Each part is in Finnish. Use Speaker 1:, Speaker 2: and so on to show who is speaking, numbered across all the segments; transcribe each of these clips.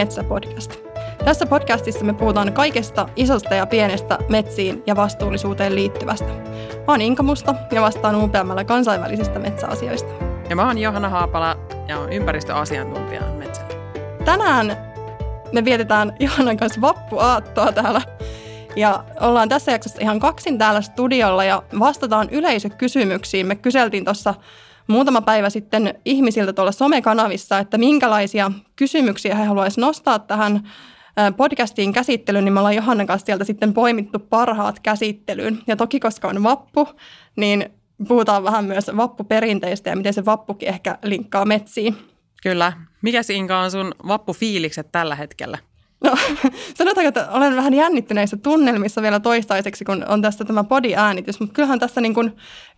Speaker 1: Metsäpodcast. Tässä podcastissa me puhutaan kaikesta isosta ja pienestä metsiin ja vastuullisuuteen liittyvästä. Mä oon Inka Musta ja vastaan UPMllä kansainvälisistä metsäasioista.
Speaker 2: Ja mä oon Johanna Haapala ja oon ympäristöasiantuntija metsällä.
Speaker 1: Tänään me vietetään Johannan kanssa vappuaattoa täällä. Ja ollaan tässä jaksossa ihan kaksin täällä studiolla ja vastataan yleisökysymyksiin. Me kyseltiin tuossa muutama päivä sitten ihmisiltä tuolla somekanavissa, että minkälaisia kysymyksiä he haluaisivat nostaa tähän podcastiin käsittelyyn, niin me ollaan Johannan kanssa sieltä sitten poimittu parhaat käsittelyyn. Ja toki koska on vappu, niin puhutaan vähän myös vappuperinteistä ja miten se vappukin ehkä linkkaa metsiin.
Speaker 2: Kyllä. Mikä Inka on sun vappufiilikset tällä hetkellä?
Speaker 1: No sanotaanko, että olen vähän jännittyneissä tunnelmissa vielä toistaiseksi, kun on tästä tämä podi-äänitys, mutta kyllähän tässä niin kuin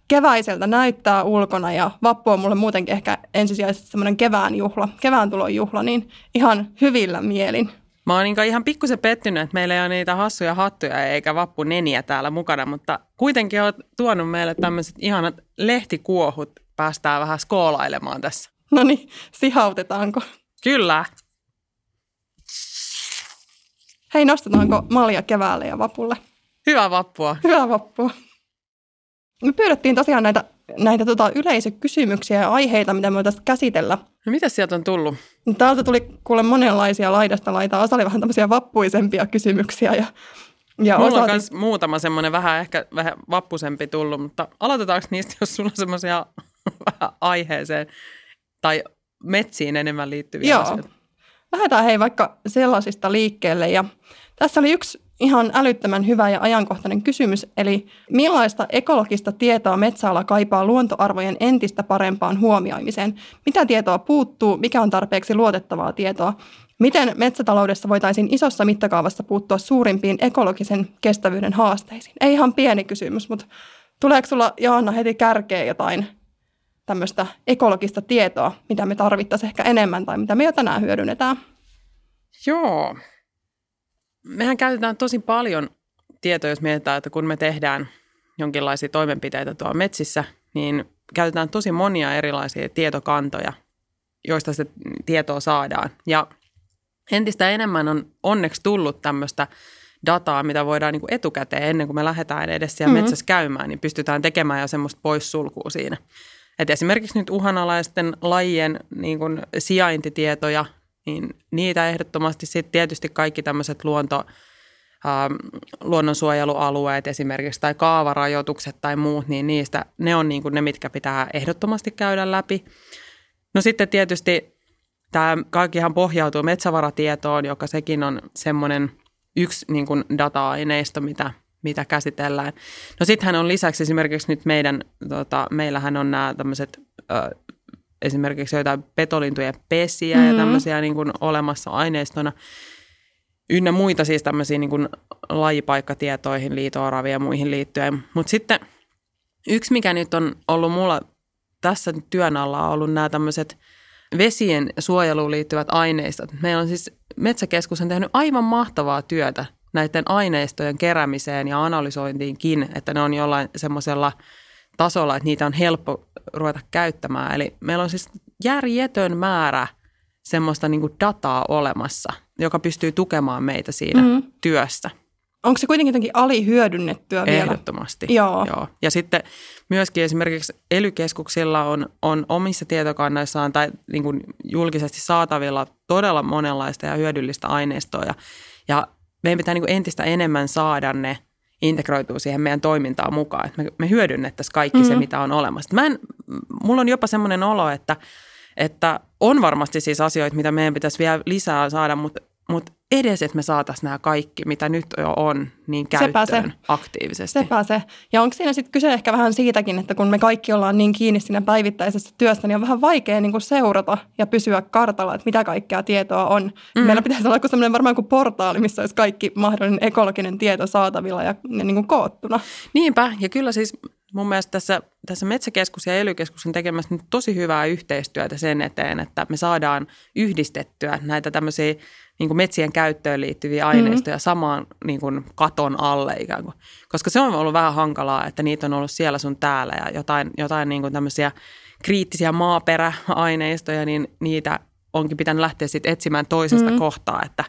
Speaker 1: keväiseltä näyttää ulkona ja vappu on mulle muutenkin ehkä ensisijaisesti semmoinen kevään juhla, kevään tulon juhla, niin ihan hyvillä mielin.
Speaker 2: Mä oon niin ihan pikkusen pettynyt, että meillä ei ole niitä hassuja hattuja eikä vappu neniä täällä mukana, mutta kuitenkin oot tuonut meille tämmöiset ihanat lehtikuohut. Päästään vähän skoolailemaan tässä.
Speaker 1: No niin, sihautetaanko?
Speaker 2: Kyllä.
Speaker 1: Hei, nostetaanko malja keväälle ja vapulle?
Speaker 2: Hyvää vappua.
Speaker 1: Hyvää vappua. Me pyydettiin tosiaan näitä, näitä tota, yleisökysymyksiä ja aiheita, mitä me voitaisiin käsitellä.
Speaker 2: No mitä sieltä on tullut?
Speaker 1: Täältä tuli kuule monenlaisia laidasta laitaa. Osa oli vähän tämmöisiä vappuisempia kysymyksiä ja
Speaker 2: ja Mulla on myös muutama semmoinen vähän ehkä vähän vappusempi tullut, mutta aloitetaanko niistä, jos sulla on semmoisia vähän aiheeseen tai metsiin enemmän liittyviä
Speaker 1: Joo.
Speaker 2: asioita?
Speaker 1: Lähdetään hei vaikka sellaisista liikkeelle ja tässä oli yksi ihan älyttömän hyvä ja ajankohtainen kysymys, eli millaista ekologista tietoa metsäala kaipaa luontoarvojen entistä parempaan huomioimiseen? Mitä tietoa puuttuu, mikä on tarpeeksi luotettavaa tietoa? Miten metsätaloudessa voitaisiin isossa mittakaavassa puuttua suurimpiin ekologisen kestävyyden haasteisiin? Ei ihan pieni kysymys, mutta tuleeko sulla Johanna heti kärkeen jotain tämmöistä ekologista tietoa, mitä me tarvittaisiin ehkä enemmän tai mitä me jo tänään hyödynnetään?
Speaker 2: Joo, mehän käytetään tosi paljon tietoa, jos mietitään, että kun me tehdään jonkinlaisia toimenpiteitä tuolla metsissä, niin käytetään tosi monia erilaisia tietokantoja, joista se tietoa saadaan. Ja entistä enemmän on onneksi tullut tämmöistä dataa, mitä voidaan niin kuin etukäteen ennen kuin me lähdetään edes siellä mm-hmm. metsässä käymään, niin pystytään tekemään jo semmoista poissulkua siinä. Et esimerkiksi nyt uhanalaisten lajien niin kuin sijaintitietoja niin niitä ehdottomasti sitten tietysti kaikki tämmöiset luonto, ähm, luonnonsuojelualueet esimerkiksi tai kaavarajoitukset tai muut, niin niistä ne on niin kuin ne, mitkä pitää ehdottomasti käydä läpi. No sitten tietysti tämä kaikkihan pohjautuu metsävaratietoon, joka sekin on semmoinen yksi niin kuin data-aineisto, mitä, mitä käsitellään. No sittenhän on lisäksi esimerkiksi nyt meidän, tota, meillähän on nämä tämmöiset esimerkiksi jotain petolintujen pesiä mm-hmm. ja tämmöisiä niin kuin olemassa aineistona. Ynnä muita siis tämmöisiä niin kuin lajipaikkatietoihin, liitooravia ja muihin liittyen. Mutta sitten yksi, mikä nyt on ollut mulla tässä työn alla, on ollut nämä tämmöiset vesien suojeluun liittyvät aineistot. Meillä on siis Metsäkeskus on tehnyt aivan mahtavaa työtä näiden aineistojen keräämiseen ja analysointiinkin, että ne on jollain semmoisella – tasolla, että niitä on helppo ruveta käyttämään. Eli meillä on siis järjetön määrä semmoista niin kuin dataa olemassa, joka pystyy tukemaan meitä siinä mm. työssä.
Speaker 1: Onko se kuitenkin jotenkin alihyödynnettyä vielä?
Speaker 2: Ehdottomasti. Joo. Joo. Ja sitten myöskin esimerkiksi elykeskuksilla on, on omissa tietokannoissaan tai niin kuin julkisesti saatavilla todella monenlaista ja hyödyllistä aineistoa. Ja, ja meidän pitää niin kuin entistä enemmän saada ne – integroituu siihen meidän toimintaan mukaan, että me, me hyödynnettäisiin kaikki mm-hmm. se, mitä on olemassa. Mä en, mulla on jopa semmoinen olo, että, että on varmasti siis asioita, mitä meidän pitäisi vielä lisää saada, mutta mutta edes, että me saataisiin nämä kaikki, mitä nyt jo on, niin käyttöön Sepä se. aktiivisesti.
Speaker 1: Sepä se. Ja onko siinä sitten kyse ehkä vähän siitäkin, että kun me kaikki ollaan niin kiinni siinä päivittäisessä työssä, niin on vähän vaikea niin kuin seurata ja pysyä kartalla, että mitä kaikkea tietoa on. Mm. Meillä pitäisi olla semmoinen varmaan kuin portaali, missä olisi kaikki mahdollinen ekologinen tieto saatavilla ja, ja niin kuin koottuna.
Speaker 2: Niinpä, ja kyllä siis mun mielestä tässä, tässä Metsäkeskus ja ely on tekemässä nyt tosi hyvää yhteistyötä sen eteen, että me saadaan yhdistettyä näitä tämmöisiä niin kuin metsien käyttöön liittyviä aineistoja mm-hmm. samaan niin kuin katon alle ikään kuin. Koska se on ollut vähän hankalaa, että niitä on ollut siellä sun täällä ja jotain, jotain niin kuin tämmöisiä kriittisiä maaperäaineistoja, niin niitä onkin pitänyt lähteä sitten etsimään toisesta mm. kohtaa, että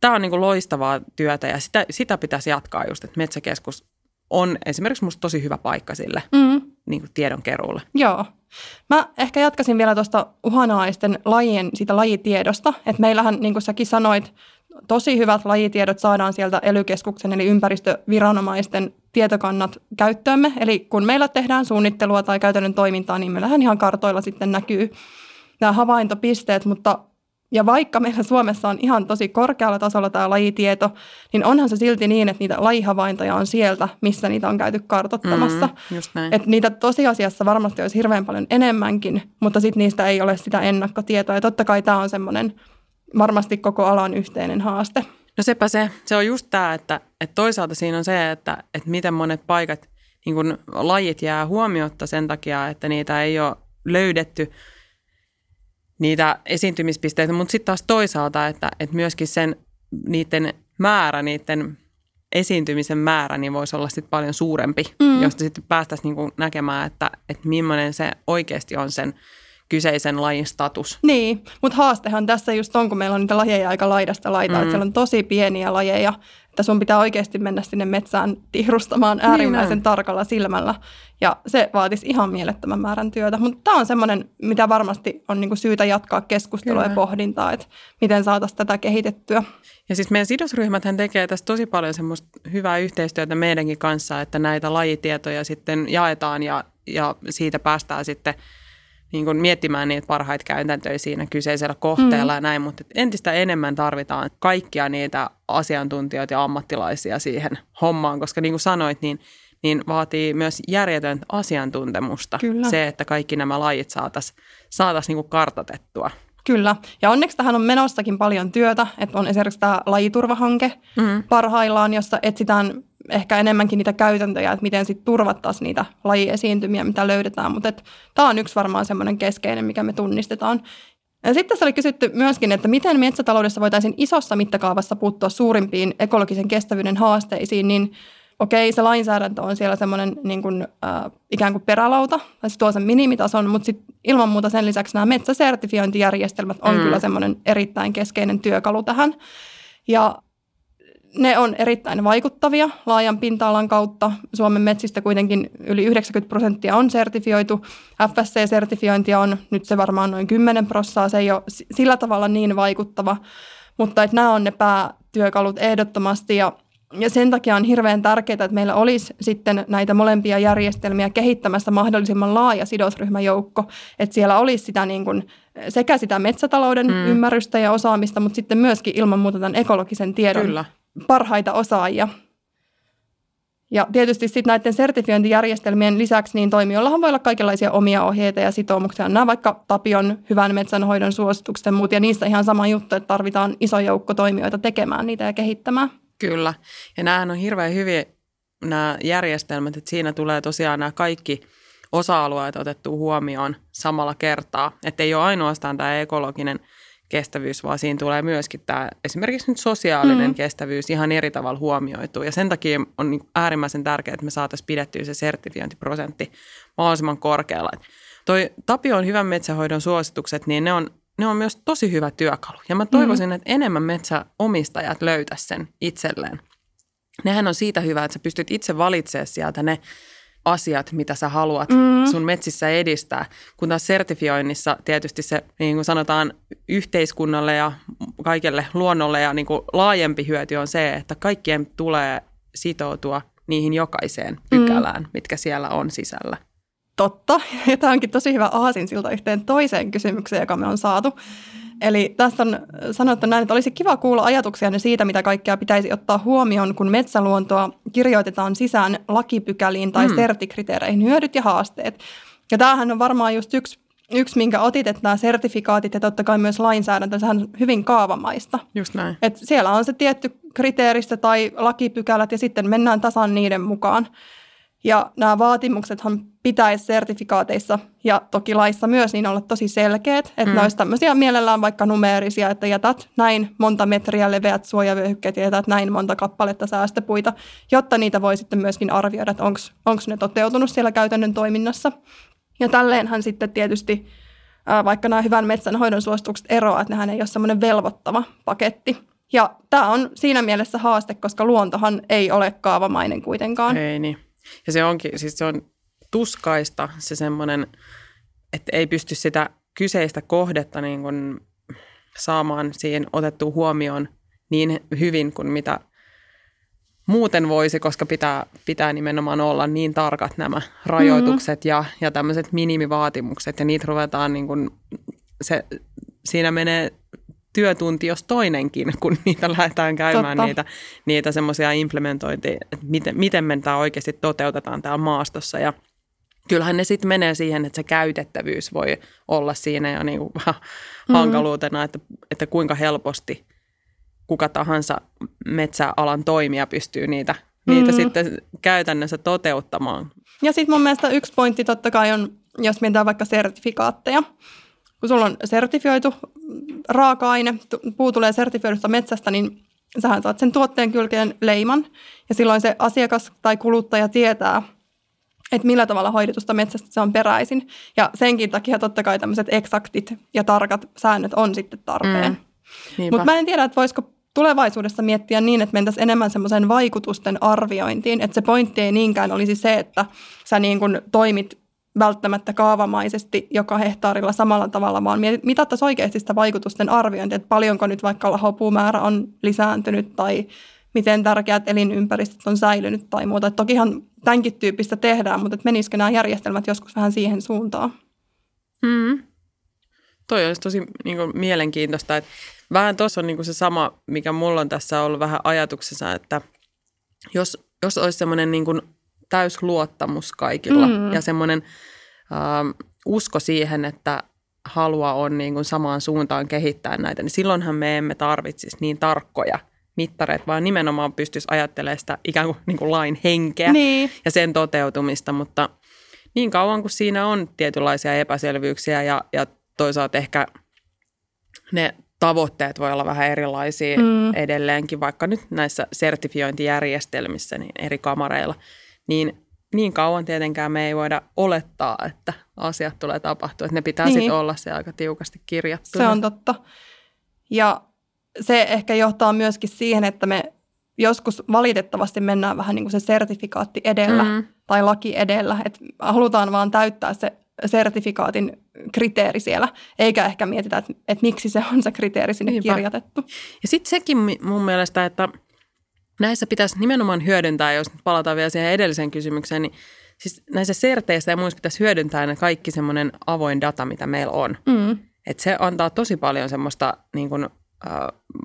Speaker 2: Tämä on niin loistavaa työtä ja sitä, sitä pitäisi jatkaa just, että Metsäkeskus on esimerkiksi musta tosi hyvä paikka sille mm. Niin kuin tiedonkeruulle.
Speaker 1: Joo. Mä ehkä jatkaisin vielä tuosta uhanalaisten lajien, siitä lajitiedosta, että meillähän, niin kuin säkin sanoit, tosi hyvät lajitiedot saadaan sieltä ely eli ympäristöviranomaisten tietokannat käyttöömme. Eli kun meillä tehdään suunnittelua tai käytännön toimintaa, niin meillähän ihan kartoilla sitten näkyy nämä havaintopisteet, mutta ja vaikka meillä Suomessa on ihan tosi korkealla tasolla tämä lajitieto, niin onhan se silti niin, että niitä lajihavaintoja on sieltä, missä niitä on käyty kartottamassa.
Speaker 2: Mm, just näin.
Speaker 1: Että niitä tosiasiassa varmasti olisi hirveän paljon enemmänkin, mutta sitten niistä ei ole sitä ennakkotietoa. Ja totta kai tämä on semmoinen varmasti koko alan yhteinen haaste.
Speaker 2: No sepä se. Se on just tämä, että, että toisaalta siinä on se, että, että miten monet paikat, niin kun lajit jää huomiotta sen takia, että niitä ei ole löydetty – niitä esiintymispisteitä, mutta sitten taas toisaalta, että, että myöskin sen niiden määrä, niiden esiintymisen määrä, niin voisi olla sitten paljon suurempi, mm. josta sitten päästäisiin niinku näkemään, että, että millainen se oikeasti on sen kyseisen lajin status.
Speaker 1: Niin, mutta haastehan tässä just on, kun meillä on niitä lajeja aika laidasta laitaa, mm. että siellä on tosi pieniä lajeja, että sun pitää oikeasti mennä sinne metsään tihrustamaan niin äärimmäisen niin tarkalla silmällä. Ja se vaatisi ihan mielettömän määrän työtä. Mutta tämä on semmoinen, mitä varmasti on niinku syytä jatkaa keskustelua Kyllä. ja pohdintaa, että miten saataisiin tätä kehitettyä.
Speaker 2: Ja siis meidän sidosryhmät tekee tässä tosi paljon semmoista hyvää yhteistyötä meidänkin kanssa, että näitä lajitietoja sitten jaetaan ja, ja siitä päästään sitten – niin kuin miettimään niitä parhaita käytäntöjä siinä kyseisellä kohteella mm. ja näin, mutta entistä enemmän tarvitaan kaikkia niitä asiantuntijoita ja ammattilaisia siihen hommaan, koska niin kuin sanoit, niin, niin vaatii myös järjetöntä asiantuntemusta Kyllä. se, että kaikki nämä lajit saataisiin saatais niin kartotettua.
Speaker 1: Kyllä, ja onneksi tähän on menossakin paljon työtä, että on esimerkiksi tämä lajiturvahanke mm. parhaillaan, jossa etsitään ehkä enemmänkin niitä käytäntöjä, että miten sitten turvattaisiin niitä lajiesiintymiä, mitä löydetään. Mutta tämä on yksi varmaan semmoinen keskeinen, mikä me tunnistetaan. Ja sitten tässä oli kysytty myöskin, että miten metsätaloudessa voitaisiin isossa mittakaavassa puuttua suurimpiin ekologisen kestävyyden haasteisiin, niin okei, se lainsäädäntö on siellä semmoinen niin kuin, äh, ikään kuin perälauta, tai se tuo sen minimitason, mutta sit ilman muuta sen lisäksi nämä metsäsertifiointijärjestelmät on mm. kyllä semmoinen erittäin keskeinen työkalu tähän. Ja ne on erittäin vaikuttavia laajan pinta-alan kautta. Suomen metsistä kuitenkin yli 90 prosenttia on sertifioitu. FSC-sertifiointia on nyt se varmaan noin 10 prosenttia. Se ei ole sillä tavalla niin vaikuttava, mutta että nämä on ne päätyökalut ehdottomasti ja ja sen takia on hirveän tärkeää, että meillä olisi sitten näitä molempia järjestelmiä kehittämässä mahdollisimman laaja sidosryhmäjoukko, että siellä olisi sitä niin kuin sekä sitä metsätalouden mm. ymmärrystä ja osaamista, mutta sitten myöskin ilman muuta tämän ekologisen tiedon Kyllä parhaita osaajia. Ja tietysti sitten näiden sertifiointijärjestelmien lisäksi niin toimijoillahan voi olla kaikenlaisia omia ohjeita ja sitoumuksia. Nämä vaikka Tapion hyvän metsänhoidon suositukset ja muut, ja niissä ihan sama juttu, että tarvitaan iso joukko toimijoita tekemään niitä ja kehittämään.
Speaker 2: Kyllä, ja nämähän on hirveän hyviä nämä järjestelmät, että siinä tulee tosiaan nämä kaikki osa-alueet otettu huomioon samalla kertaa. Että ei ole ainoastaan tämä ekologinen – kestävyys, vaan siinä tulee myöskin tämä esimerkiksi nyt sosiaalinen mm. kestävyys ihan eri tavalla huomioitu. Ja sen takia on niin äärimmäisen tärkeää, että me saataisiin pidettyä se sertifiointiprosentti mahdollisimman korkealla. Toi Tapion hyvän metsähoidon suositukset, niin ne on, ne on myös tosi hyvä työkalu. Ja mä toivoisin, mm. että enemmän metsäomistajat löytäisi sen itselleen. Nehän on siitä hyvä, että sä pystyt itse valitsemaan sieltä ne asiat, mitä sä haluat mm. sun metsissä edistää. Kun taas sertifioinnissa tietysti se, niin kuin sanotaan, yhteiskunnalle ja kaikelle luonnolle ja niin kuin laajempi hyöty on se, että kaikkien tulee sitoutua niihin jokaiseen mm. pykälään, mm. mitkä siellä on sisällä.
Speaker 1: Totta. Ja tämä onkin tosi hyvä aasinsilta yhteen toiseen kysymykseen, joka me on saatu. Eli tässä on sanottu näin, että olisi kiva kuulla ajatuksia siitä, mitä kaikkea pitäisi ottaa huomioon, kun metsäluontoa kirjoitetaan sisään lakipykäliin tai mm. sertikriteereihin, hyödyt ja haasteet. Ja tämähän on varmaan just yksi, yksi minkä otit, että nämä sertifikaatit ja totta kai myös lainsäädäntö, sehän on hyvin kaavamaista.
Speaker 2: Just näin.
Speaker 1: Et siellä on se tietty kriteeristö tai lakipykälät ja sitten mennään tasan niiden mukaan. Ja nämä vaatimuksethan pitäisi sertifikaateissa ja toki laissa myös niin olla tosi selkeät, että mm. ne olisi tämmöisiä mielellään vaikka numeerisia, että jätät näin monta metriä leveät suojavyöhykkeet ja jätät näin monta kappaletta säästöpuita, jotta niitä voi sitten myöskin arvioida, että onko ne toteutunut siellä käytännön toiminnassa. Ja tälleenhän sitten tietysti vaikka nämä hyvän metsänhoidon suositukset eroavat, että nehän ei ole semmoinen velvoittava paketti. Ja tämä on siinä mielessä haaste, koska luontohan ei ole kaavamainen kuitenkaan.
Speaker 2: Ei niin. Ja se onkin, siis se on tuskaista se semmoinen, että ei pysty sitä kyseistä kohdetta niin kuin saamaan siihen otettua huomioon niin hyvin kuin mitä muuten voisi, koska pitää, pitää nimenomaan olla niin tarkat nämä rajoitukset mm-hmm. ja, ja tämmöiset minimivaatimukset ja niitä ruvetaan niin kuin, se, siinä menee työtunti jos toinenkin, kun niitä lähdetään käymään Totta. niitä, niitä semmoisia implementointia, että miten, miten me tämä oikeasti toteutetaan täällä maastossa ja kyllähän ne sitten menee siihen, että se käytettävyys voi olla siinä jo niin kuin vähän mm-hmm. hankaluutena, että, että kuinka helposti kuka tahansa metsäalan toimija pystyy niitä, mm-hmm. niitä sitten käytännössä toteuttamaan.
Speaker 1: Ja sitten mun mielestä yksi pointti totta kai on, jos mietitään vaikka sertifikaatteja. Kun sulla on sertifioitu raaka-aine, puu tulee sertifioidusta metsästä, niin sähän saat sen tuotteen kylkeen leiman. Ja silloin se asiakas tai kuluttaja tietää, että millä tavalla hoidetusta metsästä se on peräisin. Ja senkin takia totta kai tämmöiset eksaktit ja tarkat säännöt on sitten tarpeen. Mm. Mutta mä en tiedä, että voisiko tulevaisuudessa miettiä niin, että mentäisiin enemmän semmoisen vaikutusten arviointiin. Että se pointti ei niinkään olisi se, että sä niin kuin toimit välttämättä kaavamaisesti joka hehtaarilla samalla tavalla, vaan mitattaisiin oikeasti sitä vaikutusten arviointia, että paljonko nyt vaikka lahopuumäärä on lisääntynyt tai miten tärkeät elinympäristöt on säilynyt tai muuta. Et tokihan tämänkin tyyppistä tehdään, mutta menisikö nämä järjestelmät joskus vähän siihen suuntaan?
Speaker 2: Mm. Toi olisi tosi niin kuin, mielenkiintoista. Että vähän tuossa on niin kuin se sama, mikä mulla on tässä ollut vähän ajatuksessa, että jos, jos olisi semmoinen niin kuin täysluottamus kaikilla mm. ja semmoinen äh, usko siihen, että halua on niin kuin samaan suuntaan kehittää näitä, niin silloinhan me emme tarvitsisi niin tarkkoja mittareita, vaan nimenomaan pystyisi ajattelemaan sitä ikään kuin, niin kuin lain henkeä niin. ja sen toteutumista, mutta niin kauan kuin siinä on tietynlaisia epäselvyyksiä ja, ja toisaalta ehkä ne tavoitteet voi olla vähän erilaisia mm. edelleenkin, vaikka nyt näissä sertifiointijärjestelmissä niin eri kamareilla, niin niin kauan tietenkään me ei voida olettaa, että asiat tulee tapahtua. Että ne pitää niin. sitten olla se aika tiukasti kirjattu.
Speaker 1: Se on totta. Ja se ehkä johtaa myöskin siihen, että me joskus valitettavasti mennään vähän niin kuin se sertifikaatti edellä mm. tai laki edellä. Että halutaan vaan täyttää se sertifikaatin kriteeri siellä, eikä ehkä mietitä, että, että miksi se on se kriteeri sinne Niinpä. kirjoitettu.
Speaker 2: Ja sitten sekin mun mielestä, että näissä pitäisi nimenomaan hyödyntää, jos palataan vielä siihen edelliseen kysymykseen, niin siis näissä serteissä ja muissa pitäisi hyödyntää ne kaikki semmoinen avoin data, mitä meillä on. Mm. Et se antaa tosi paljon semmoista niin kuin, äh,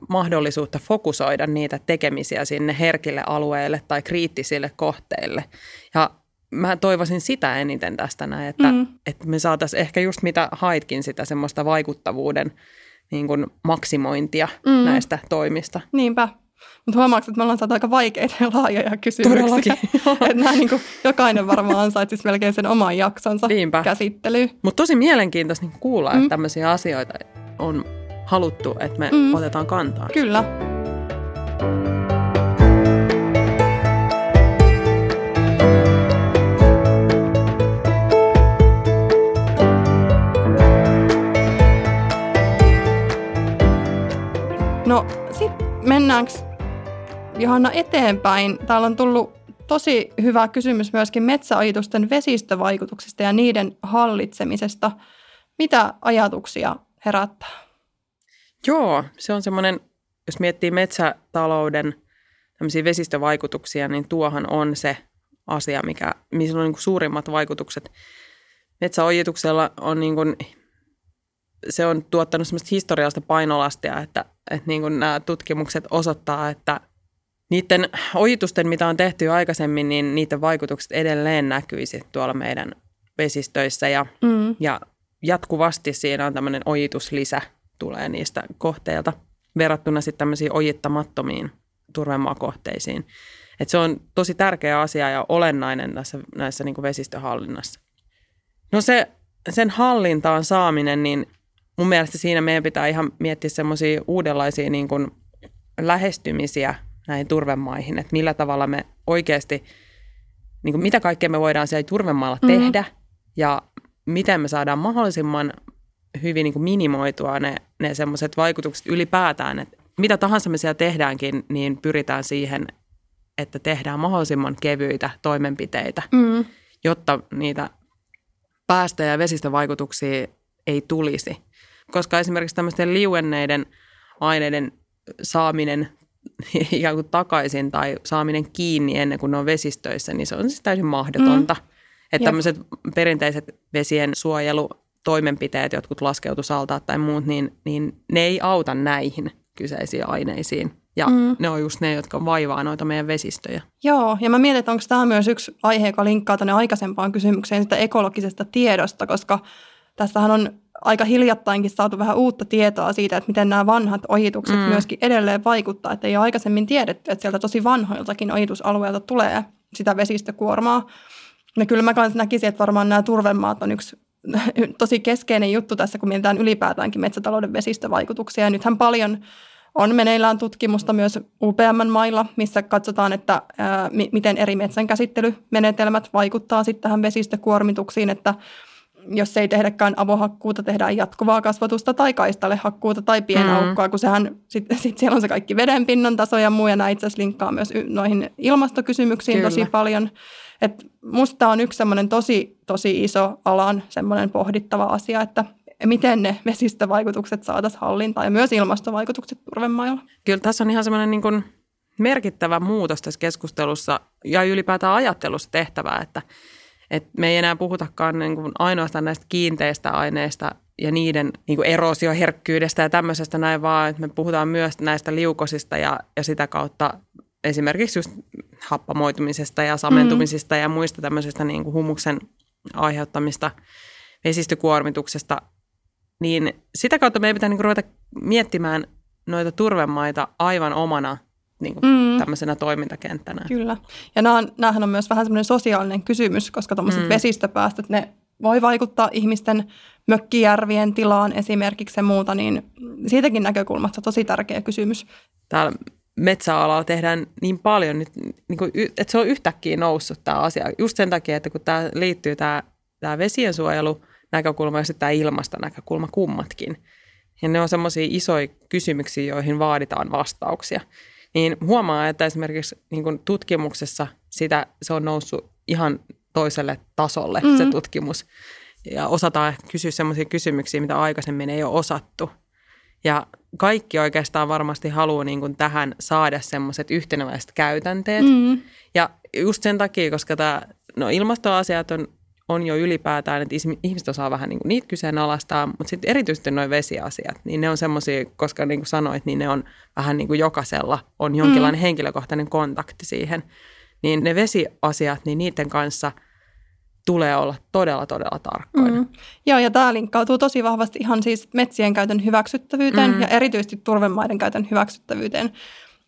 Speaker 2: mahdollisuutta fokusoida niitä tekemisiä sinne herkille alueille tai kriittisille kohteille. Ja mä toivoisin sitä eniten tästä näin, että, mm. että me saataisiin ehkä just mitä haitkin sitä semmoista vaikuttavuuden niin kuin maksimointia mm. näistä toimista.
Speaker 1: Niinpä. Mutta huomaatko, että me ollaan saatu aika vaikeita ja laajoja kysymyksiä. että nämä niin kuin, jokainen varmaan ansaitsisi melkein sen oman jaksonsa Niinpä. käsittelyyn.
Speaker 2: Mutta tosi mielenkiintoista niin kuulla, mm. että tämmöisiä asioita on haluttu, että me mm. otetaan kantaa.
Speaker 1: Kyllä. No sitten mennäänkö Johanna eteenpäin? Täällä on tullut tosi hyvä kysymys myöskin metsäajitusten vesistövaikutuksista ja niiden hallitsemisesta. Mitä ajatuksia herättää?
Speaker 2: Joo, se on semmoinen, jos miettii metsätalouden vesistövaikutuksia, niin tuohan on se asia, mikä, missä on niin suurimmat vaikutukset. Metsäojituksella on niin kuin se on tuottanut semmoista historiallista painolastia, että, että niin kuin nämä tutkimukset osoittaa, että niiden ojitusten, mitä on tehty jo aikaisemmin, niin niiden vaikutukset edelleen näkyisi tuolla meidän vesistöissä ja, mm. ja jatkuvasti siinä on tämmöinen ojituslisä tulee niistä kohteilta verrattuna sitten tämmöisiin ojittamattomiin turvemaakohteisiin. Et se on tosi tärkeä asia ja olennainen tässä, näissä niin kuin vesistöhallinnassa. No se, sen hallintaan saaminen, niin mun mielestä siinä meidän pitää ihan miettiä semmoisia uudenlaisia niin kuin lähestymisiä näihin turvemaihin, että millä tavalla me oikeasti, niin kuin mitä kaikkea me voidaan siellä turvemaalla mm-hmm. tehdä ja miten me saadaan mahdollisimman hyvin niin kuin minimoitua ne, ne semmoiset vaikutukset ylipäätään, että mitä tahansa me siellä tehdäänkin, niin pyritään siihen, että tehdään mahdollisimman kevyitä toimenpiteitä, mm. jotta niitä päästöjä ja vesistövaikutuksia ei tulisi. Koska esimerkiksi tämmöisten liuenneiden aineiden saaminen ikään kuin takaisin tai saaminen kiinni ennen kuin ne on vesistöissä, niin se on siis täysin mahdotonta. Mm. Että tämmöiset perinteiset vesien suojelutoimenpiteet, jotkut laskeutusaltaat tai muut, niin, niin ne ei auta näihin kyseisiin aineisiin. Ja mm. ne on just ne, jotka vaivaa noita meidän vesistöjä.
Speaker 1: Joo, ja mä mietin, että onko tämä myös yksi aihe, joka linkkaa tuonne aikaisempaan kysymykseen sitä ekologisesta tiedosta, koska tässähän on aika hiljattainkin saatu vähän uutta tietoa siitä, että miten nämä vanhat ojitukset mm. myöskin edelleen vaikuttaa. Että ei ole aikaisemmin tiedetty, että sieltä tosi vanhoiltakin ojitusalueilta tulee sitä vesistökuormaa. Ja kyllä mä kanssa näkisin, että varmaan nämä turvemaat on yksi tosi keskeinen juttu tässä, kun mietitään ylipäätäänkin metsätalouden vesistövaikutuksia. Ja nythän paljon on meneillään tutkimusta myös UPM-mailla, missä katsotaan, että ää, miten eri metsänkäsittelymenetelmät vaikuttaa sitten tähän vesistökuormituksiin, että jos ei tehdäkään avohakkuuta, tehdään jatkuvaa kasvatusta tai kaistalle hakkuuta tai pienaukkoa, mm. kun sehän sitten sit siellä on se kaikki vedenpinnan taso ja muu, ja nämä itse asiassa linkkaa myös noihin ilmastokysymyksiin Kyllä. tosi paljon. Et musta on yksi semmoinen tosi, tosi iso alan semmoinen pohdittava asia, että miten ne vesistövaikutukset saataisiin hallintaan ja myös ilmastovaikutukset turvemailla.
Speaker 2: Kyllä tässä on ihan semmoinen niin kuin merkittävä muutos tässä keskustelussa ja ylipäätään ajattelussa tehtävää, että, että me ei enää puhutakaan niin kuin ainoastaan näistä kiinteistä aineista ja niiden niin kuin erosioherkkyydestä ja tämmöisestä näin, vaan että me puhutaan myös näistä liukosista ja, ja sitä kautta esimerkiksi just happamoitumisesta ja samentumisista mm. ja muista tämmöisistä niin kuin humuksen aiheuttamista vesistökuormituksesta, niin sitä kautta meidän pitää niin kuin ruveta miettimään noita turvemaita aivan omana niin kuin mm. tämmöisenä toimintakenttänä.
Speaker 1: Kyllä. Ja näähän, on myös vähän semmoinen sosiaalinen kysymys, koska tuommoiset mm. vesistöpäästöt, ne voi vaikuttaa ihmisten mökkijärvien tilaan esimerkiksi ja muuta, niin siitäkin näkökulmasta tosi tärkeä kysymys.
Speaker 2: Täällä metsäalalla tehdään niin paljon, nyt, niin kuin, että se on yhtäkkiä noussut tämä asia. Just sen takia, että kun tämä liittyy tämä, tämä vesiensuojelu näkökulma ja sitten tämä ilmastonäkökulma kummatkin. Ja ne on semmoisia isoja kysymyksiä, joihin vaaditaan vastauksia. Niin huomaa, että esimerkiksi niin kuin tutkimuksessa sitä, se on noussut ihan toiselle tasolle mm-hmm. se tutkimus. Ja osataan kysyä semmoisia kysymyksiä, mitä aikaisemmin ei ole osattu – ja kaikki oikeastaan varmasti haluaa niin kuin tähän saada semmoiset yhtenäväiset käytänteet. Mm. Ja just sen takia, koska tämä, no ilmastoasiat on, on jo ylipäätään, että ihmiset osaa vähän niin kuin niitä kyseenalaistaa, mutta sitten erityisesti nuo vesiasiat, niin ne on semmoisia, koska niin kuin sanoit, niin ne on vähän niin kuin jokaisella on jonkinlainen mm. henkilökohtainen kontakti siihen. Niin ne vesiasiat, niin niiden kanssa – tulee olla todella, todella tarkkoina. Mm.
Speaker 1: Joo, ja tämä linkkautuu tosi vahvasti ihan siis metsien käytön hyväksyttävyyteen mm. ja erityisesti turvemaiden käytön hyväksyttävyyteen.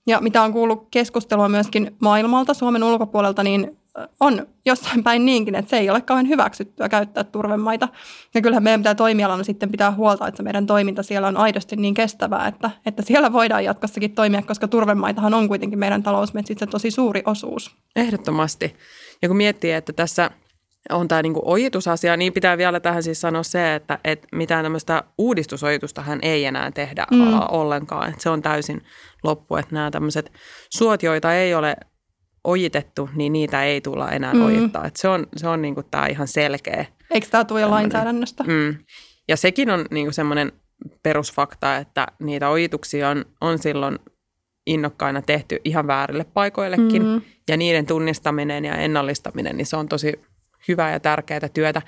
Speaker 1: Ja mitä on kuullut keskustelua myöskin maailmalta, Suomen ulkopuolelta, niin on jossain päin niinkin, että se ei ole kauhean hyväksyttyä käyttää turvemaita. Ja kyllähän meidän pitää toimialana sitten pitää huolta, että meidän toiminta siellä on aidosti niin kestävää, että, että siellä voidaan jatkossakin toimia, koska turvemaitahan on kuitenkin meidän talousmetsissä tosi suuri osuus.
Speaker 2: Ehdottomasti. Ja kun miettii, että tässä – on tämä niinku ojitusasia, niin pitää vielä tähän siis sanoa se, että et mitään tämmöistä uudistusojitusta hän ei enää tehdä mm. ollenkaan. Et se on täysin loppu, että nämä tämmöiset suot, joita ei ole ojitettu, niin niitä ei tulla enää mm. ojittaa. Et se on, se on niinku tämä ihan selkeä.
Speaker 1: Eikö tämä tule lainsäädännöstä?
Speaker 2: Mm. Ja sekin on niinku semmoinen perusfakta, että niitä ojituksia on, on silloin innokkaina tehty ihan väärille paikoillekin. Mm. Ja niiden tunnistaminen ja ennallistaminen, niin se on tosi hyvää ja tärkeää työtä.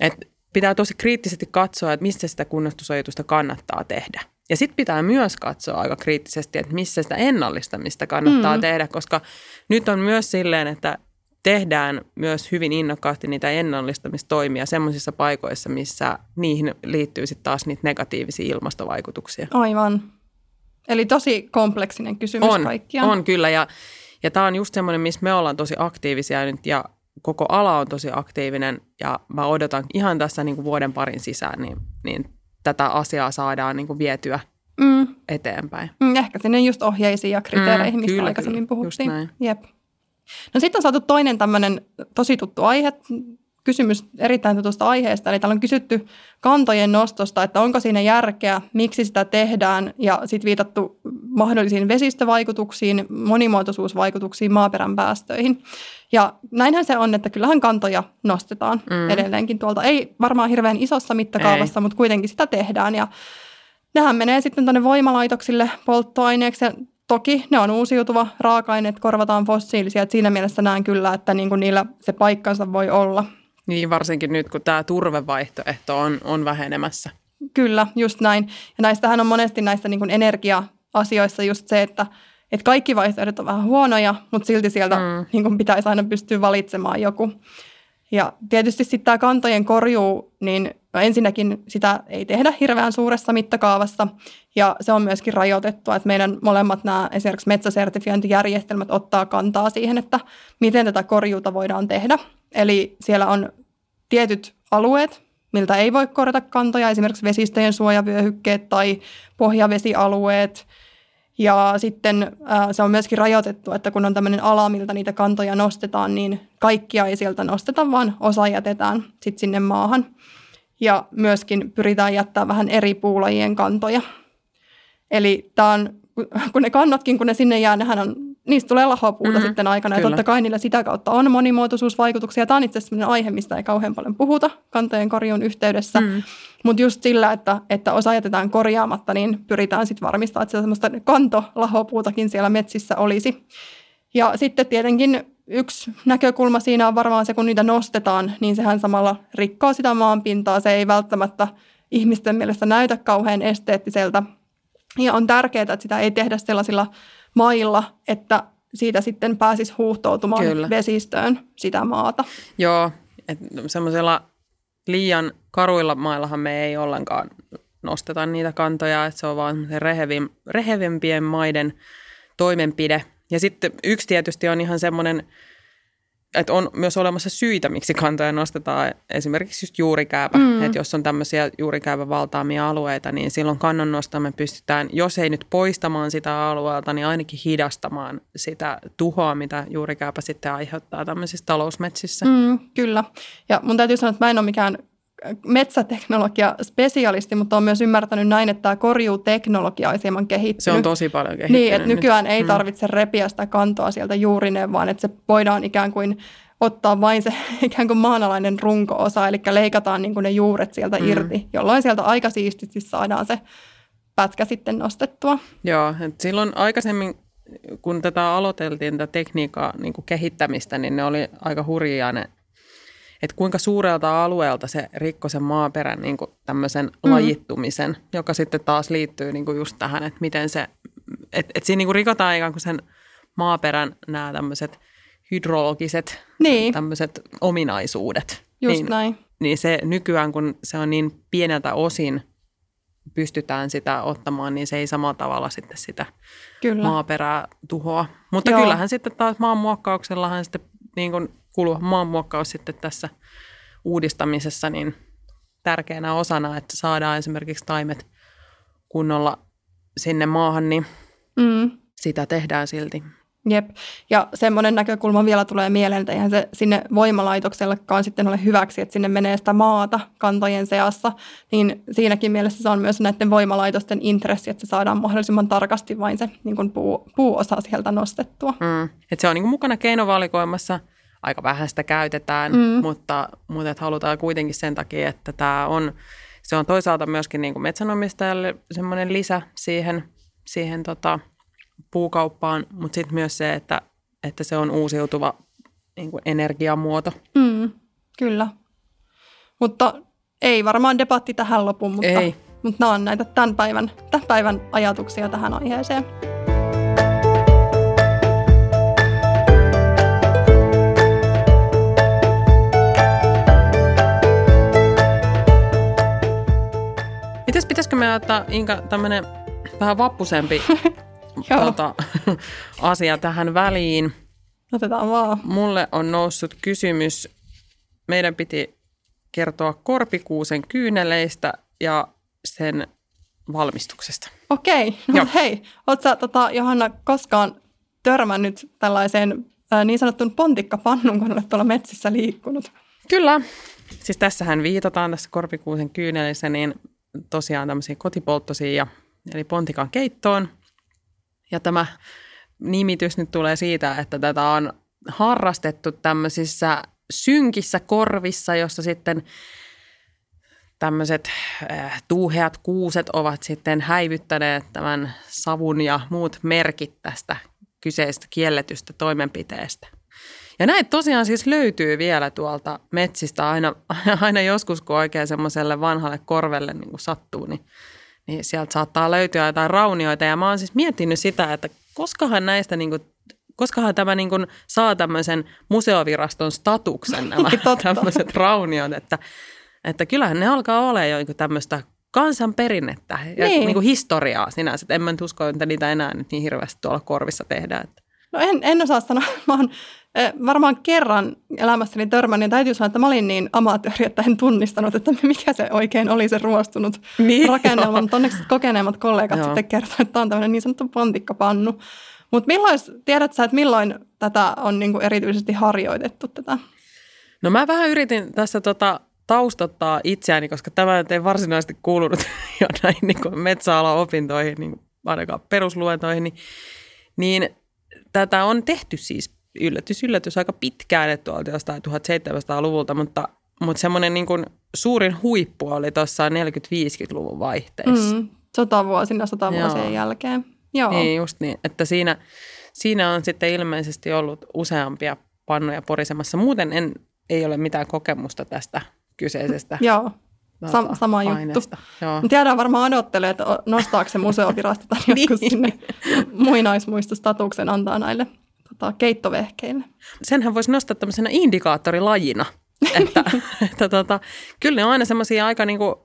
Speaker 2: Et pitää tosi kriittisesti katsoa, että missä sitä kunnostusojitusta kannattaa tehdä. Ja sitten pitää myös katsoa aika kriittisesti, että missä sitä ennallistamista kannattaa mm. tehdä, koska nyt on myös silleen, että tehdään myös hyvin innokkaasti niitä ennallistamistoimia sellaisissa paikoissa, missä niihin liittyy sitten taas niitä negatiivisia ilmastovaikutuksia.
Speaker 1: Aivan. Eli tosi kompleksinen kysymys
Speaker 2: on,
Speaker 1: kaikkiaan.
Speaker 2: On kyllä ja, ja tämä on just semmoinen, missä me ollaan tosi aktiivisia nyt ja koko ala on tosi aktiivinen ja mä odotan ihan tässä niin kuin vuoden parin sisään, niin, niin tätä asiaa saadaan niin kuin vietyä mm. eteenpäin.
Speaker 1: Mm, ehkä sinne just ohjeisiin ja kriteereihin, mm, mistä kyllä, aikaisemmin kyllä, puhuttiin. Jep. No sitten on saatu toinen tämmöinen tosi tuttu aihe kysymys erittäin tutusta aiheesta. Eli täällä on kysytty kantojen nostosta, että onko siinä järkeä, miksi sitä tehdään ja sitten viitattu mahdollisiin vesistövaikutuksiin, monimuotoisuusvaikutuksiin, maaperän päästöihin. Ja näinhän se on, että kyllähän kantoja nostetaan mm. edelleenkin tuolta. Ei varmaan hirveän isossa mittakaavassa, Ei. mutta kuitenkin sitä tehdään ja Nehän menee sitten tuonne voimalaitoksille polttoaineeksi ja Toki ne on uusiutuva raaka-aineet, korvataan fossiilisia. Että siinä mielessä näen kyllä, että niin kuin niillä se paikkansa voi olla.
Speaker 2: Niin, varsinkin nyt, kun tämä turvevaihtoehto on, on vähenemässä.
Speaker 1: Kyllä, just näin. Ja näistähän on monesti näissä niin kuin energia-asioissa just se, että, että kaikki vaihtoehdot on vähän huonoja, mutta silti sieltä mm. niin kuin pitäisi aina pystyä valitsemaan joku. Ja tietysti sitten tämä kantojen korjuu, niin no ensinnäkin sitä ei tehdä hirveän suuressa mittakaavassa ja se on myöskin rajoitettua, että meidän molemmat nämä esimerkiksi metsäsertifiointijärjestelmät ottaa kantaa siihen, että miten tätä korjuuta voidaan tehdä. Eli siellä on tietyt alueet, miltä ei voi korjata kantoja, esimerkiksi vesistöjen suojavyöhykkeet tai pohjavesialueet – ja sitten ää, se on myöskin rajoitettu, että kun on tämmöinen ala, miltä niitä kantoja nostetaan, niin kaikkia ei sieltä nosteta, vaan osa jätetään sitten sinne maahan. Ja myöskin pyritään jättää vähän eri puulajien kantoja. Eli tämä on, kun ne kannotkin, kun ne sinne jää, nehän on niistä tulee lahopuuta mm-hmm, sitten aikana. Kyllä. Ja totta kai niillä sitä kautta on monimuotoisuusvaikutuksia. Tämä on itse asiassa aihe, mistä ei kauhean paljon puhuta kantojen korjuun yhteydessä. Mm. Mutta just sillä, että, että osa jätetään korjaamatta, niin pyritään sitten varmistamaan, että semmoista kantolahopuutakin siellä metsissä olisi. Ja sitten tietenkin yksi näkökulma siinä on varmaan se, kun niitä nostetaan, niin sehän samalla rikkoo sitä maanpintaa. Se ei välttämättä ihmisten mielestä näytä kauhean esteettiseltä. Ja on tärkeää, että sitä ei tehdä sellaisilla mailla, että siitä sitten pääsisi huuhtoutumaan Kyllä. vesistöön sitä maata.
Speaker 2: Joo, että semmoisella liian karuilla maillahan me ei ollenkaan nosteta niitä kantoja, että se on vaan rehevim, rehevimpien maiden toimenpide. Ja sitten yksi tietysti on ihan semmoinen että on myös olemassa syitä, miksi kantoja nostetaan. Esimerkiksi just juurikääpä. Mm. Että jos on tämmöisiä juurikääpän valtaamia alueita, niin silloin kannon me pystytään, jos ei nyt poistamaan sitä alueelta, niin ainakin hidastamaan sitä tuhoa, mitä juurikääpä sitten aiheuttaa tämmöisissä talousmetsissä.
Speaker 1: Mm, kyllä. Ja mun täytyy sanoa, että mä en ole mikään metsäteknologia-spesialisti, mutta on myös ymmärtänyt näin, että tämä korjuuteknologia on hieman kehittynyt.
Speaker 2: Se on tosi paljon kehittynyt.
Speaker 1: Niin, että nykyään nyt. ei mm. tarvitse repiä sitä kantoa sieltä juurineen, vaan että se voidaan ikään kuin ottaa vain se ikään kuin maanalainen runko-osa, eli leikataan niin kuin ne juuret sieltä mm. irti, jolloin sieltä aika siististi saadaan se pätkä sitten nostettua.
Speaker 2: Joo, että silloin aikaisemmin kun tätä aloiteltiin, tätä tekniikkaa niin kuin kehittämistä, niin ne oli aika hurjia ne että kuinka suurelta alueelta se rikkoi sen maaperän niin kuin tämmöisen mm. lajittumisen, joka sitten taas liittyy niin kuin just tähän, että miten se, että, että siinä niin kuin rikotaan ikään kuin sen maaperän nämä tämmöiset hydrologiset niin. tämmöiset ominaisuudet.
Speaker 1: Just
Speaker 2: niin,
Speaker 1: näin.
Speaker 2: Niin se nykyään, kun se on niin pieneltä osin pystytään sitä ottamaan, niin se ei samalla tavalla sitten sitä Kyllä. maaperää tuhoa. Mutta Joo. kyllähän sitten taas maanmuokkauksellahan sitten niin kuin kuluva maanmuokkaus sitten tässä uudistamisessa niin tärkeänä osana, että saadaan esimerkiksi taimet kunnolla sinne maahan, niin mm. sitä tehdään silti.
Speaker 1: Jep. Ja semmoinen näkökulma vielä tulee mieleen, että eihän se sinne voimalaitoksellekaan sitten ole hyväksi, että sinne menee sitä maata kantojen seassa. Niin siinäkin mielessä se on myös näiden voimalaitosten intressi, että se saadaan mahdollisimman tarkasti vain se niin kuin puu, puuosa sieltä nostettua. Mm.
Speaker 2: Et se on niin kuin mukana keinovalikoimassa – aika vähän sitä käytetään, mm. mutta, mutta että halutaan kuitenkin sen takia, että tämä on, se on toisaalta myöskin niin kuin metsänomistajalle semmoinen lisä siihen, siihen tota, puukauppaan, mutta sitten myös se, että, että se on uusiutuva niin kuin energiamuoto.
Speaker 1: Mm, kyllä. Mutta ei varmaan debatti tähän lopu, mutta, ei. mutta nämä on näitä tämän päivän, tämän päivän ajatuksia tähän aiheeseen.
Speaker 2: Mites pitäisikö me ottaa Inka tämmöinen vähän vappusempi tota, asia tähän väliin?
Speaker 1: Otetaan vaan.
Speaker 2: Mulle on noussut kysymys. Meidän piti kertoa korpikuusen kyyneleistä ja sen valmistuksesta.
Speaker 1: Okei, no Joo. hei, ootko tota, Johanna koskaan törmännyt tällaiseen ää, niin sanottuun pontikkapannun, kun olet tuolla metsissä liikkunut?
Speaker 2: Kyllä. Siis tässähän viitataan tässä korpikuusen kyynelissä niin tosiaan tämmöisiin kotipolttosiin ja, eli pontikan keittoon. Ja tämä nimitys nyt tulee siitä, että tätä on harrastettu tämmöisissä synkissä korvissa, jossa sitten tämmöiset äh, tuuheat kuuset ovat sitten häivyttäneet tämän savun ja muut merkit tästä kyseistä kielletystä toimenpiteestä. Ja näitä tosiaan siis löytyy vielä tuolta metsistä aina, aina joskus, kun oikein semmoiselle vanhalle korvelle niin kuin sattuu, niin, niin sieltä saattaa löytyä jotain raunioita. Ja mä oon siis miettinyt sitä, että koskahan näistä niin kuin koskahan tämä niin kuin saa tämmöisen museoviraston statuksen nämä tämmöiset rauniot, että, että kyllähän ne alkaa olla jo niin tämmöistä kansanperinnettä ja niin. Niin kuin historiaa sinänsä. En mä nyt usko, että niitä enää nyt niin hirveästi tuolla korvissa tehdään.
Speaker 1: No en, en osaa sanoa. Mä oon varmaan kerran elämässäni törmännyt, niin täytyy sanoa, että mä olin niin amatööri, että en tunnistanut, että mikä se oikein oli se ruostunut niin, rakennelma. Mutta onneksi kokeneemmat kollegat joo. sitten kertoivat, että tämä on tämmöinen niin sanottu pontikkapannu. Mutta milloin, tiedät sä, että milloin tätä on niinku erityisesti harjoitettu tätä?
Speaker 2: No mä vähän yritin tässä tota taustottaa itseäni, koska tämä ei varsinaisesti kuulunut jo näin niin metsäalan opintoihin, niin ainakaan perusluentoihin, niin, niin tätä on tehty siis yllätys, yllätys aika pitkään, että tuolta jostain 1700-luvulta, mutta, mutta semmoinen niin kuin suurin huippu oli tuossa 40-50-luvun vaihteessa. Mm,
Speaker 1: sotavuosina, sotavuosien Joo. jälkeen. Joo.
Speaker 2: Niin, just niin, että siinä, siinä on sitten ilmeisesti ollut useampia pannoja porisemassa. Muuten en, ei ole mitään kokemusta tästä kyseisestä
Speaker 1: Joo. Sam- sama juttu. Joo. Tiedän varmaan odottelee, että nostaako se museovirasto tai joskus niin. sinne muinaismuistostatuksen antaa näille tota, keittovehkeille.
Speaker 2: Senhän voisi nostaa tämmöisenä indikaattorilajina. että, että tota, kyllä ne on aina semmoisia aika niinku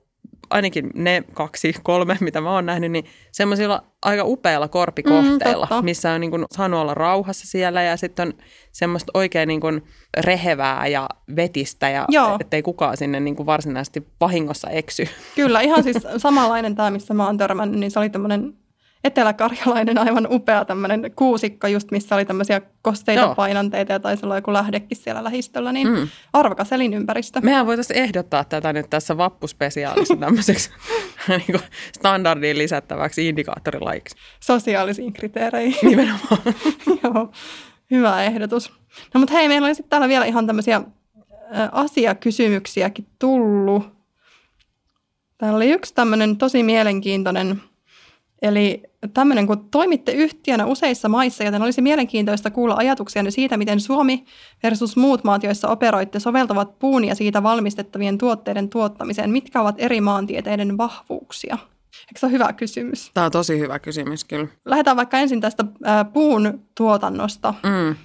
Speaker 2: ainakin ne kaksi, kolme, mitä mä oon nähnyt, niin semmoisilla aika upeilla korpikohteilla, mm, missä on niin kuin saanut olla rauhassa siellä ja sitten on semmoista oikein niin kuin rehevää ja vetistä ja Joo. ettei kukaan sinne niin kuin varsinaisesti vahingossa eksy.
Speaker 1: Kyllä, ihan siis samanlainen tämä, missä mä oon törmännyt, niin se oli tämmöinen eteläkarjalainen aivan upea tämmöinen kuusikko, just missä oli tämmöisiä kosteita Joo. painanteita ja taisi olla joku lähdekin siellä lähistöllä, niin mm. arvokas elinympäristö.
Speaker 2: Mehän voitaisiin ehdottaa tätä nyt tässä vappuspesiaalissa tämmöiseksi niin standardiin lisättäväksi indikaattorilajiksi.
Speaker 1: Sosiaalisiin kriteereihin.
Speaker 2: Nimenomaan.
Speaker 1: Joo, hyvä ehdotus. No mutta hei, meillä oli sitten täällä vielä ihan tämmöisiä asiakysymyksiäkin tullut. Täällä oli yksi tämmöinen tosi mielenkiintoinen Eli tämmöinen, kun toimitte yhtiönä useissa maissa, joten olisi mielenkiintoista kuulla ajatuksia siitä, miten Suomi versus muut maat, joissa operoitte, soveltavat puun ja siitä valmistettavien tuotteiden tuottamiseen. Mitkä ovat eri maantieteiden vahvuuksia? Eikö se ole hyvä kysymys?
Speaker 2: Tämä on tosi hyvä kysymys, kyllä.
Speaker 1: Lähdetään vaikka ensin tästä puun tuotannosta. Mm.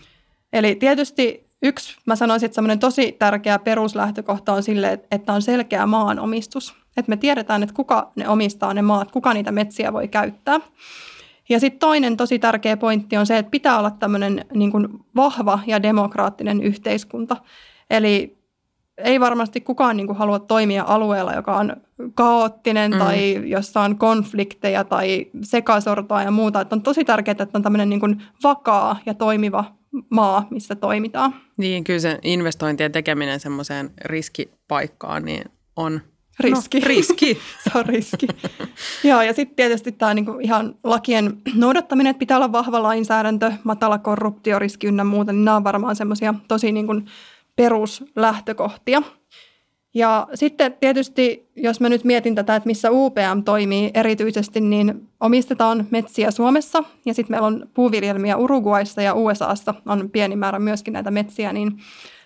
Speaker 1: Eli tietysti yksi, mä sanoisin, että semmoinen tosi tärkeä peruslähtökohta on sille, että on selkeä maanomistus. Että me tiedetään, että kuka ne omistaa ne maat, kuka niitä metsiä voi käyttää. Ja sitten toinen tosi tärkeä pointti on se, että pitää olla tämmöinen niin kuin vahva ja demokraattinen yhteiskunta. Eli ei varmasti kukaan niin kuin halua toimia alueella, joka on kaoottinen mm. tai jossa on konflikteja tai sekasortoa ja muuta. Että on tosi tärkeää, että on tämmöinen niin kuin vakaa ja toimiva maa, missä toimitaan.
Speaker 2: Niin, kyllä se investointien tekeminen semmoiseen riskipaikkaan niin on
Speaker 1: Riski.
Speaker 2: No, riski.
Speaker 1: se on riski. Joo, ja sitten tietysti tämä niinku ihan lakien noudattaminen, että pitää olla vahva lainsäädäntö, matala korruptioriski ynnä muuta, niin nämä on varmaan semmoisia tosi niinku peruslähtökohtia. Ja sitten tietysti, jos mä nyt mietin tätä, että missä UPM toimii erityisesti, niin omistetaan metsiä Suomessa ja sitten meillä on puuviljelmiä Uruguayssa ja USAssa on pieni määrä myöskin näitä metsiä, niin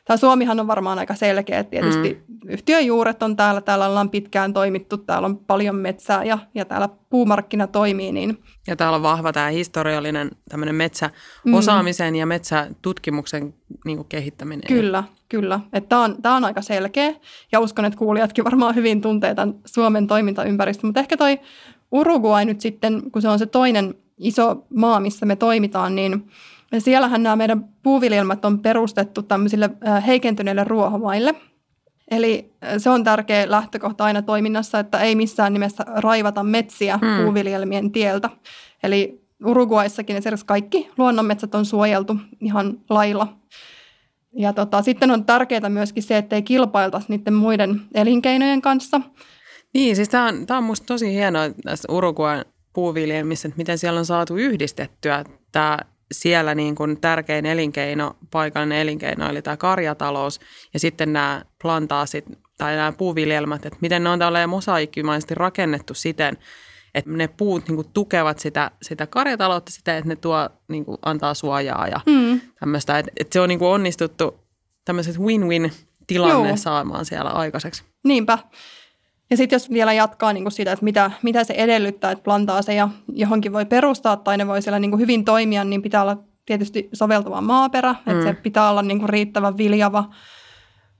Speaker 1: Tämä Suomihan on varmaan aika selkeä, että tietysti mm. yhtiön juuret on täällä, täällä ollaan pitkään toimittu, täällä on paljon metsää ja, ja täällä puumarkkina toimii. Niin.
Speaker 2: Ja täällä on vahva tämä historiallinen tämmöinen metsäosaamisen mm. ja metsätutkimuksen niin kuin kehittäminen.
Speaker 1: Kyllä, kyllä. Tämä on, on aika selkeä ja uskon, että kuulijatkin varmaan hyvin tuntee tämän Suomen toimintaympäristön, mutta ehkä toi Uruguay nyt sitten, kun se on se toinen iso maa, missä me toimitaan, niin – ja siellähän nämä meidän puuviljelmät on perustettu tämmöisille heikentyneille ruohomaille. Eli se on tärkeä lähtökohta aina toiminnassa, että ei missään nimessä raivata metsiä hmm. puuviljelmien tieltä. Eli Uruguaissakin esimerkiksi kaikki luonnonmetsät on suojeltu ihan lailla. Ja tota, sitten on tärkeää myöskin se, että ei kilpailta niiden muiden elinkeinojen kanssa.
Speaker 2: Niin, siis tämä on, tää on musta tosi hienoa tässä Uruguayn puuviljelmissä, että miten siellä on saatu yhdistettyä tämä siellä niin kuin tärkein elinkeino, paikallinen elinkeino, eli tämä karjatalous ja sitten nämä plantaasit tai nämä puuviljelmät, että miten ne on tälleen mosaikkimaisesti rakennettu siten, että ne puut niin kuin, tukevat sitä, sitä karjataloutta siten, että ne tuo, niin kuin, antaa suojaa ja mm. tämmöistä. Että, että se on niin kuin, onnistuttu tämmöiset win-win tilanne Joo. saamaan siellä aikaiseksi.
Speaker 1: Niinpä. Ja sitten jos vielä jatkaa niin kuin sitä, että mitä, mitä se edellyttää, että plantaaseja johonkin voi perustaa tai ne voi siellä niin kuin hyvin toimia, niin pitää olla tietysti soveltuva maaperä, mm. että se pitää olla niin kuin riittävän viljava –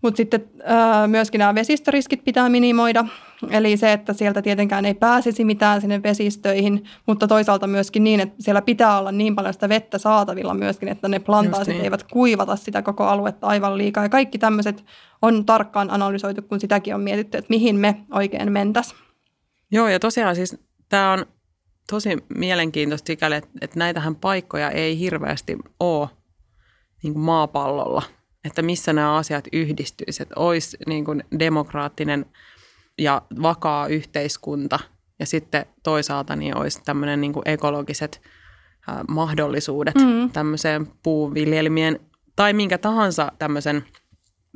Speaker 1: mutta sitten äh, myöskin nämä vesistöriskit pitää minimoida, eli se, että sieltä tietenkään ei pääsisi mitään sinne vesistöihin, mutta toisaalta myöskin niin, että siellä pitää olla niin paljon sitä vettä saatavilla myöskin, että ne plantaasit niin. eivät kuivata sitä koko aluetta aivan liikaa. Ja kaikki tämmöiset on tarkkaan analysoitu, kun sitäkin on mietitty, että mihin me oikein mentäs.
Speaker 2: Joo, ja tosiaan siis tämä on tosi mielenkiintoista sikäli, että, että näitähän paikkoja ei hirveästi ole niin maapallolla – että missä nämä asiat yhdistyisivät, että olisi niin kuin demokraattinen ja vakaa yhteiskunta ja sitten toisaalta niin olisi tämmöinen niin ekologiset äh, mahdollisuudet mm. tämmöiseen puuviljelmien tai minkä tahansa tämmöisen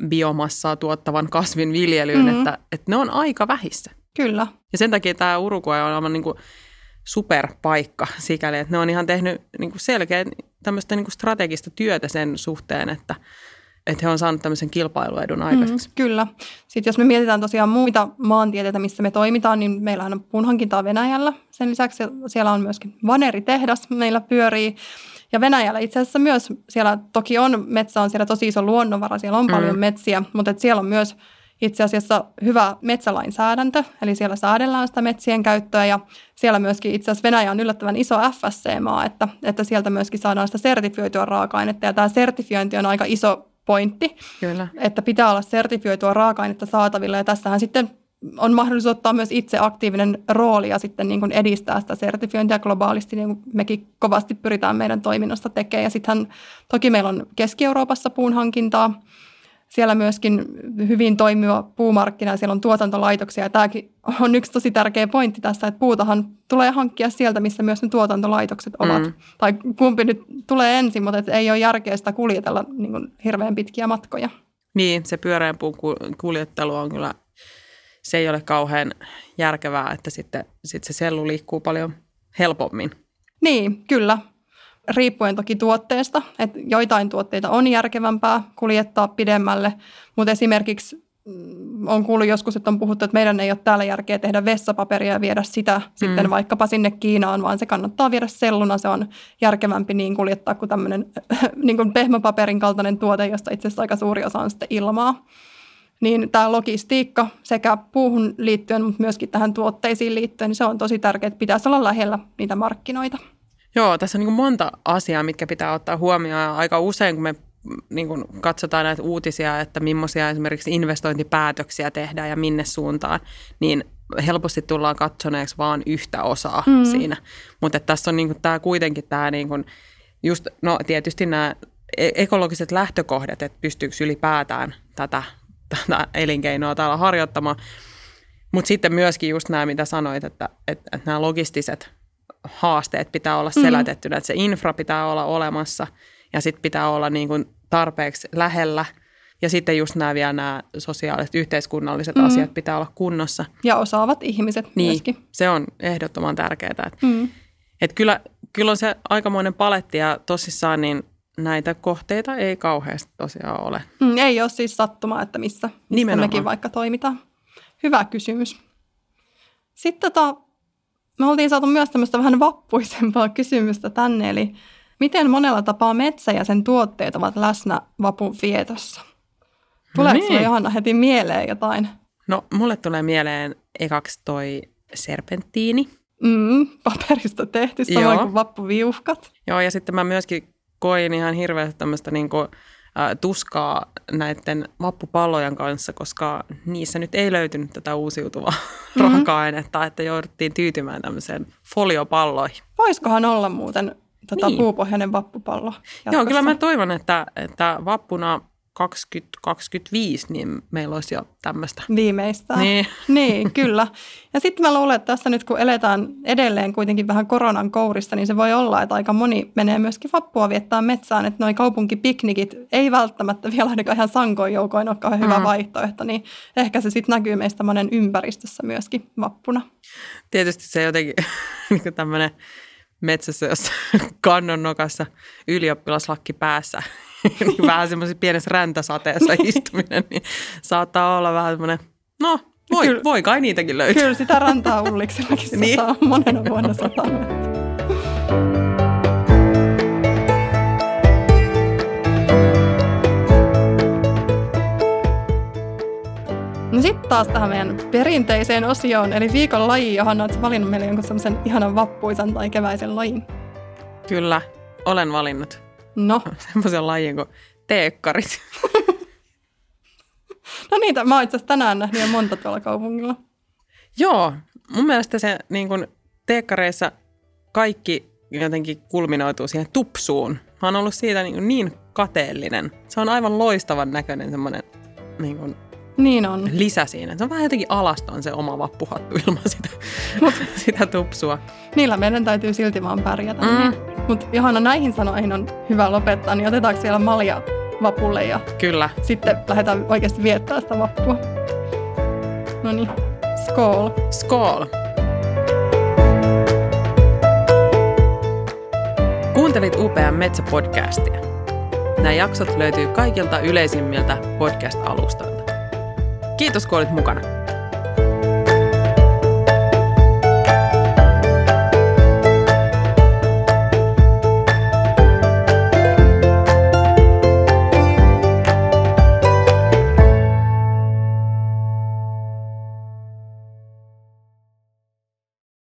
Speaker 2: biomassaa tuottavan kasvin viljelyyn, mm. että, että ne on aika vähissä.
Speaker 1: Kyllä.
Speaker 2: Ja sen takia tämä Uruguay on aivan niin kuin superpaikka sikäli, että ne on ihan tehnyt niin kuin selkeä tämmöistä niin kuin strategista työtä sen suhteen, että että he on saanut tämmöisen kilpailuedun aikaiseksi.
Speaker 1: Mm, kyllä. Sitten jos me mietitään tosiaan muita maantieteitä, missä me toimitaan, niin meillähän on puunhankintaa Venäjällä. Sen lisäksi siellä on myöskin vaneritehdas meillä pyörii. Ja Venäjällä itse asiassa myös siellä toki on, metsä on siellä tosi iso luonnonvara, siellä on mm. paljon metsiä, mutta että siellä on myös itse asiassa hyvä metsälainsäädäntö, eli siellä säädellään sitä metsien käyttöä ja siellä myöskin itse asiassa Venäjä on yllättävän iso FSC-maa, että, että sieltä myöskin saadaan sitä sertifioitua raaka-ainetta ja tämä sertifiointi on aika iso pointti, Kyllä. että pitää olla sertifioitua raaka-ainetta saatavilla ja tässähän sitten on mahdollisuus ottaa myös itse aktiivinen rooli ja sitten niin kuin edistää sitä sertifiointia globaalisti, niin kuin mekin kovasti pyritään meidän toiminnasta tekemään. Ja sittenhän toki meillä on Keski-Euroopassa puun hankintaa, siellä myöskin hyvin toimiva puumarkkina ja siellä on tuotantolaitoksia. Ja tämäkin on yksi tosi tärkeä pointti tässä, että puutahan tulee hankkia sieltä, missä myös ne tuotantolaitokset ovat. Mm. Tai kumpi nyt tulee ensin, mutta ei ole järkeä sitä kuljetella niin kuin hirveän pitkiä matkoja.
Speaker 2: Niin, se pyöreän puun kuljettelu on kyllä, se ei ole kauhean järkevää, että sitten, sitten se sellu liikkuu paljon helpommin.
Speaker 1: Niin, kyllä riippuen toki tuotteesta, että joitain tuotteita on järkevämpää kuljettaa pidemmälle, mutta esimerkiksi mm, on kuullut joskus, että on puhuttu, että meidän ei ole täällä järkeä tehdä vessapaperia ja viedä sitä mm. sitten vaikkapa sinne Kiinaan, vaan se kannattaa viedä selluna. Se on järkevämpi niin kuljettaa kuin tämmöinen niin kuin pehmäpaperin kaltainen tuote, josta itse asiassa aika suuri osa on sitten ilmaa. Niin tämä logistiikka sekä puuhun liittyen, mutta myöskin tähän tuotteisiin liittyen, niin se on tosi tärkeää, että pitäisi olla lähellä niitä markkinoita.
Speaker 2: Joo, tässä on niin monta asiaa, mitkä pitää ottaa huomioon. Aika usein, kun me niin kun katsotaan näitä uutisia, että millaisia esimerkiksi investointipäätöksiä tehdään ja minne suuntaan, niin helposti tullaan katsoneeksi vaan yhtä osaa mm. siinä. Mutta tässä on niin tämä kuitenkin tämä niin kun, just, no tietysti nämä e-, ekologiset lähtökohdat, että pystyykö ylipäätään tätä, tätä elinkeinoa täällä harjoittamaan. Mutta sitten myöskin just nämä, mitä sanoit, että, että, että nämä logistiset haasteet pitää olla mm. selätettynä, mm. että se infra pitää olla olemassa ja sitten pitää olla niin kuin tarpeeksi lähellä. Ja sitten just nämä vielä nämä sosiaaliset, yhteiskunnalliset mm. asiat pitää olla kunnossa.
Speaker 1: Ja osaavat ihmiset
Speaker 2: niin,
Speaker 1: myöskin.
Speaker 2: se on ehdottoman tärkeää. Että, mm. että kyllä, kyllä on se aikamoinen paletti ja tosissaan niin näitä kohteita ei kauheasti tosiaan ole.
Speaker 1: Mm, ei ole siis sattumaa, että missä, missä mekin vaikka toimitaan. Hyvä kysymys. Sitten tota, me oltiin saatu myös tämmöistä vähän vappuisempaa kysymystä tänne, eli miten monella tapaa metsä ja sen tuotteet ovat läsnä vapun vietossa? Tuleeko no niin. Johanna heti mieleen jotain?
Speaker 2: No mulle tulee mieleen ekaksi toi serpenttiini.
Speaker 1: Mm, paperista tehty, samoin kuin vappuviuhkat.
Speaker 2: Joo, ja sitten mä myöskin koin ihan hirveästi tämmöistä niin kuin tuskaa näiden vappupallojen kanssa, koska niissä nyt ei löytynyt tätä uusiutuvaa mm-hmm. raaka-ainetta, että jouduttiin tyytymään tämmöiseen foliopalloihin.
Speaker 1: Voisikohan olla muuten tota niin. puupohjainen vappupallo jatkossa?
Speaker 2: Joo, kyllä mä toivon, että, että vappuna 2025, niin meillä olisi jo tämmöistä.
Speaker 1: Viimeistään.
Speaker 2: Niin.
Speaker 1: niin, kyllä. Ja sitten mä luulen, että tässä nyt kun eletään edelleen kuitenkin vähän koronan kourissa, niin se voi olla, että aika moni menee myöskin vappua viettää metsään, että noi kaupunkipiknikit ei välttämättä vielä ainakaan ihan sankoin joukoin olekaan hyvä mm. vaihtoehto, niin ehkä se sitten näkyy meistä monen ympäristössä myöskin vappuna.
Speaker 2: Tietysti se jotenkin niin tämmöinen metsässä, jossa kannon nokassa ylioppilaslakki päässä, niin vähän semmoisessa pienessä räntäsateessa istuminen, niin saattaa olla vähän semmoinen, no voi, kyllä, voi kai niitäkin löytää.
Speaker 1: Kyllä sitä rantaa ulliksellakin niin. sataa monena vuonna sataa. No sitten taas tähän meidän perinteiseen osioon, eli viikon laji, johon olet valinnut meille jonkun semmoisen ihanan vappuisan tai keväisen lajin.
Speaker 2: Kyllä, olen valinnut.
Speaker 1: No?
Speaker 2: Semmoisen lajin kuin teekkarit.
Speaker 1: no niitä, mä oon itse tänään nähnyt jo monta tuolla kaupungilla.
Speaker 2: Joo, mun mielestä se niin kun, teekkareissa kaikki jotenkin kulminoituu siihen tupsuun. Mä oon ollut siitä niin, niin kateellinen. Se on aivan loistavan näköinen semmoinen niin kun,
Speaker 1: niin on.
Speaker 2: lisä siinä. Se on vähän jotenkin alaston se oma vappuhattu ilman sitä, sitä tupsua.
Speaker 1: Niillä meidän täytyy silti vaan pärjätä. Mm. Niin. Mutta Johanna, näihin sanoihin on hyvä lopettaa, niin otetaanko vielä malja vapulle ja
Speaker 2: Kyllä.
Speaker 1: sitten lähdetään oikeasti viettää sitä vappua. No niin, skål.
Speaker 2: Skål. Kuuntelit UPM Metsäpodcastia. Nämä jaksot löytyy kaikilta yleisimmiltä podcast-alustoilta. Kiitos kun olit mukana.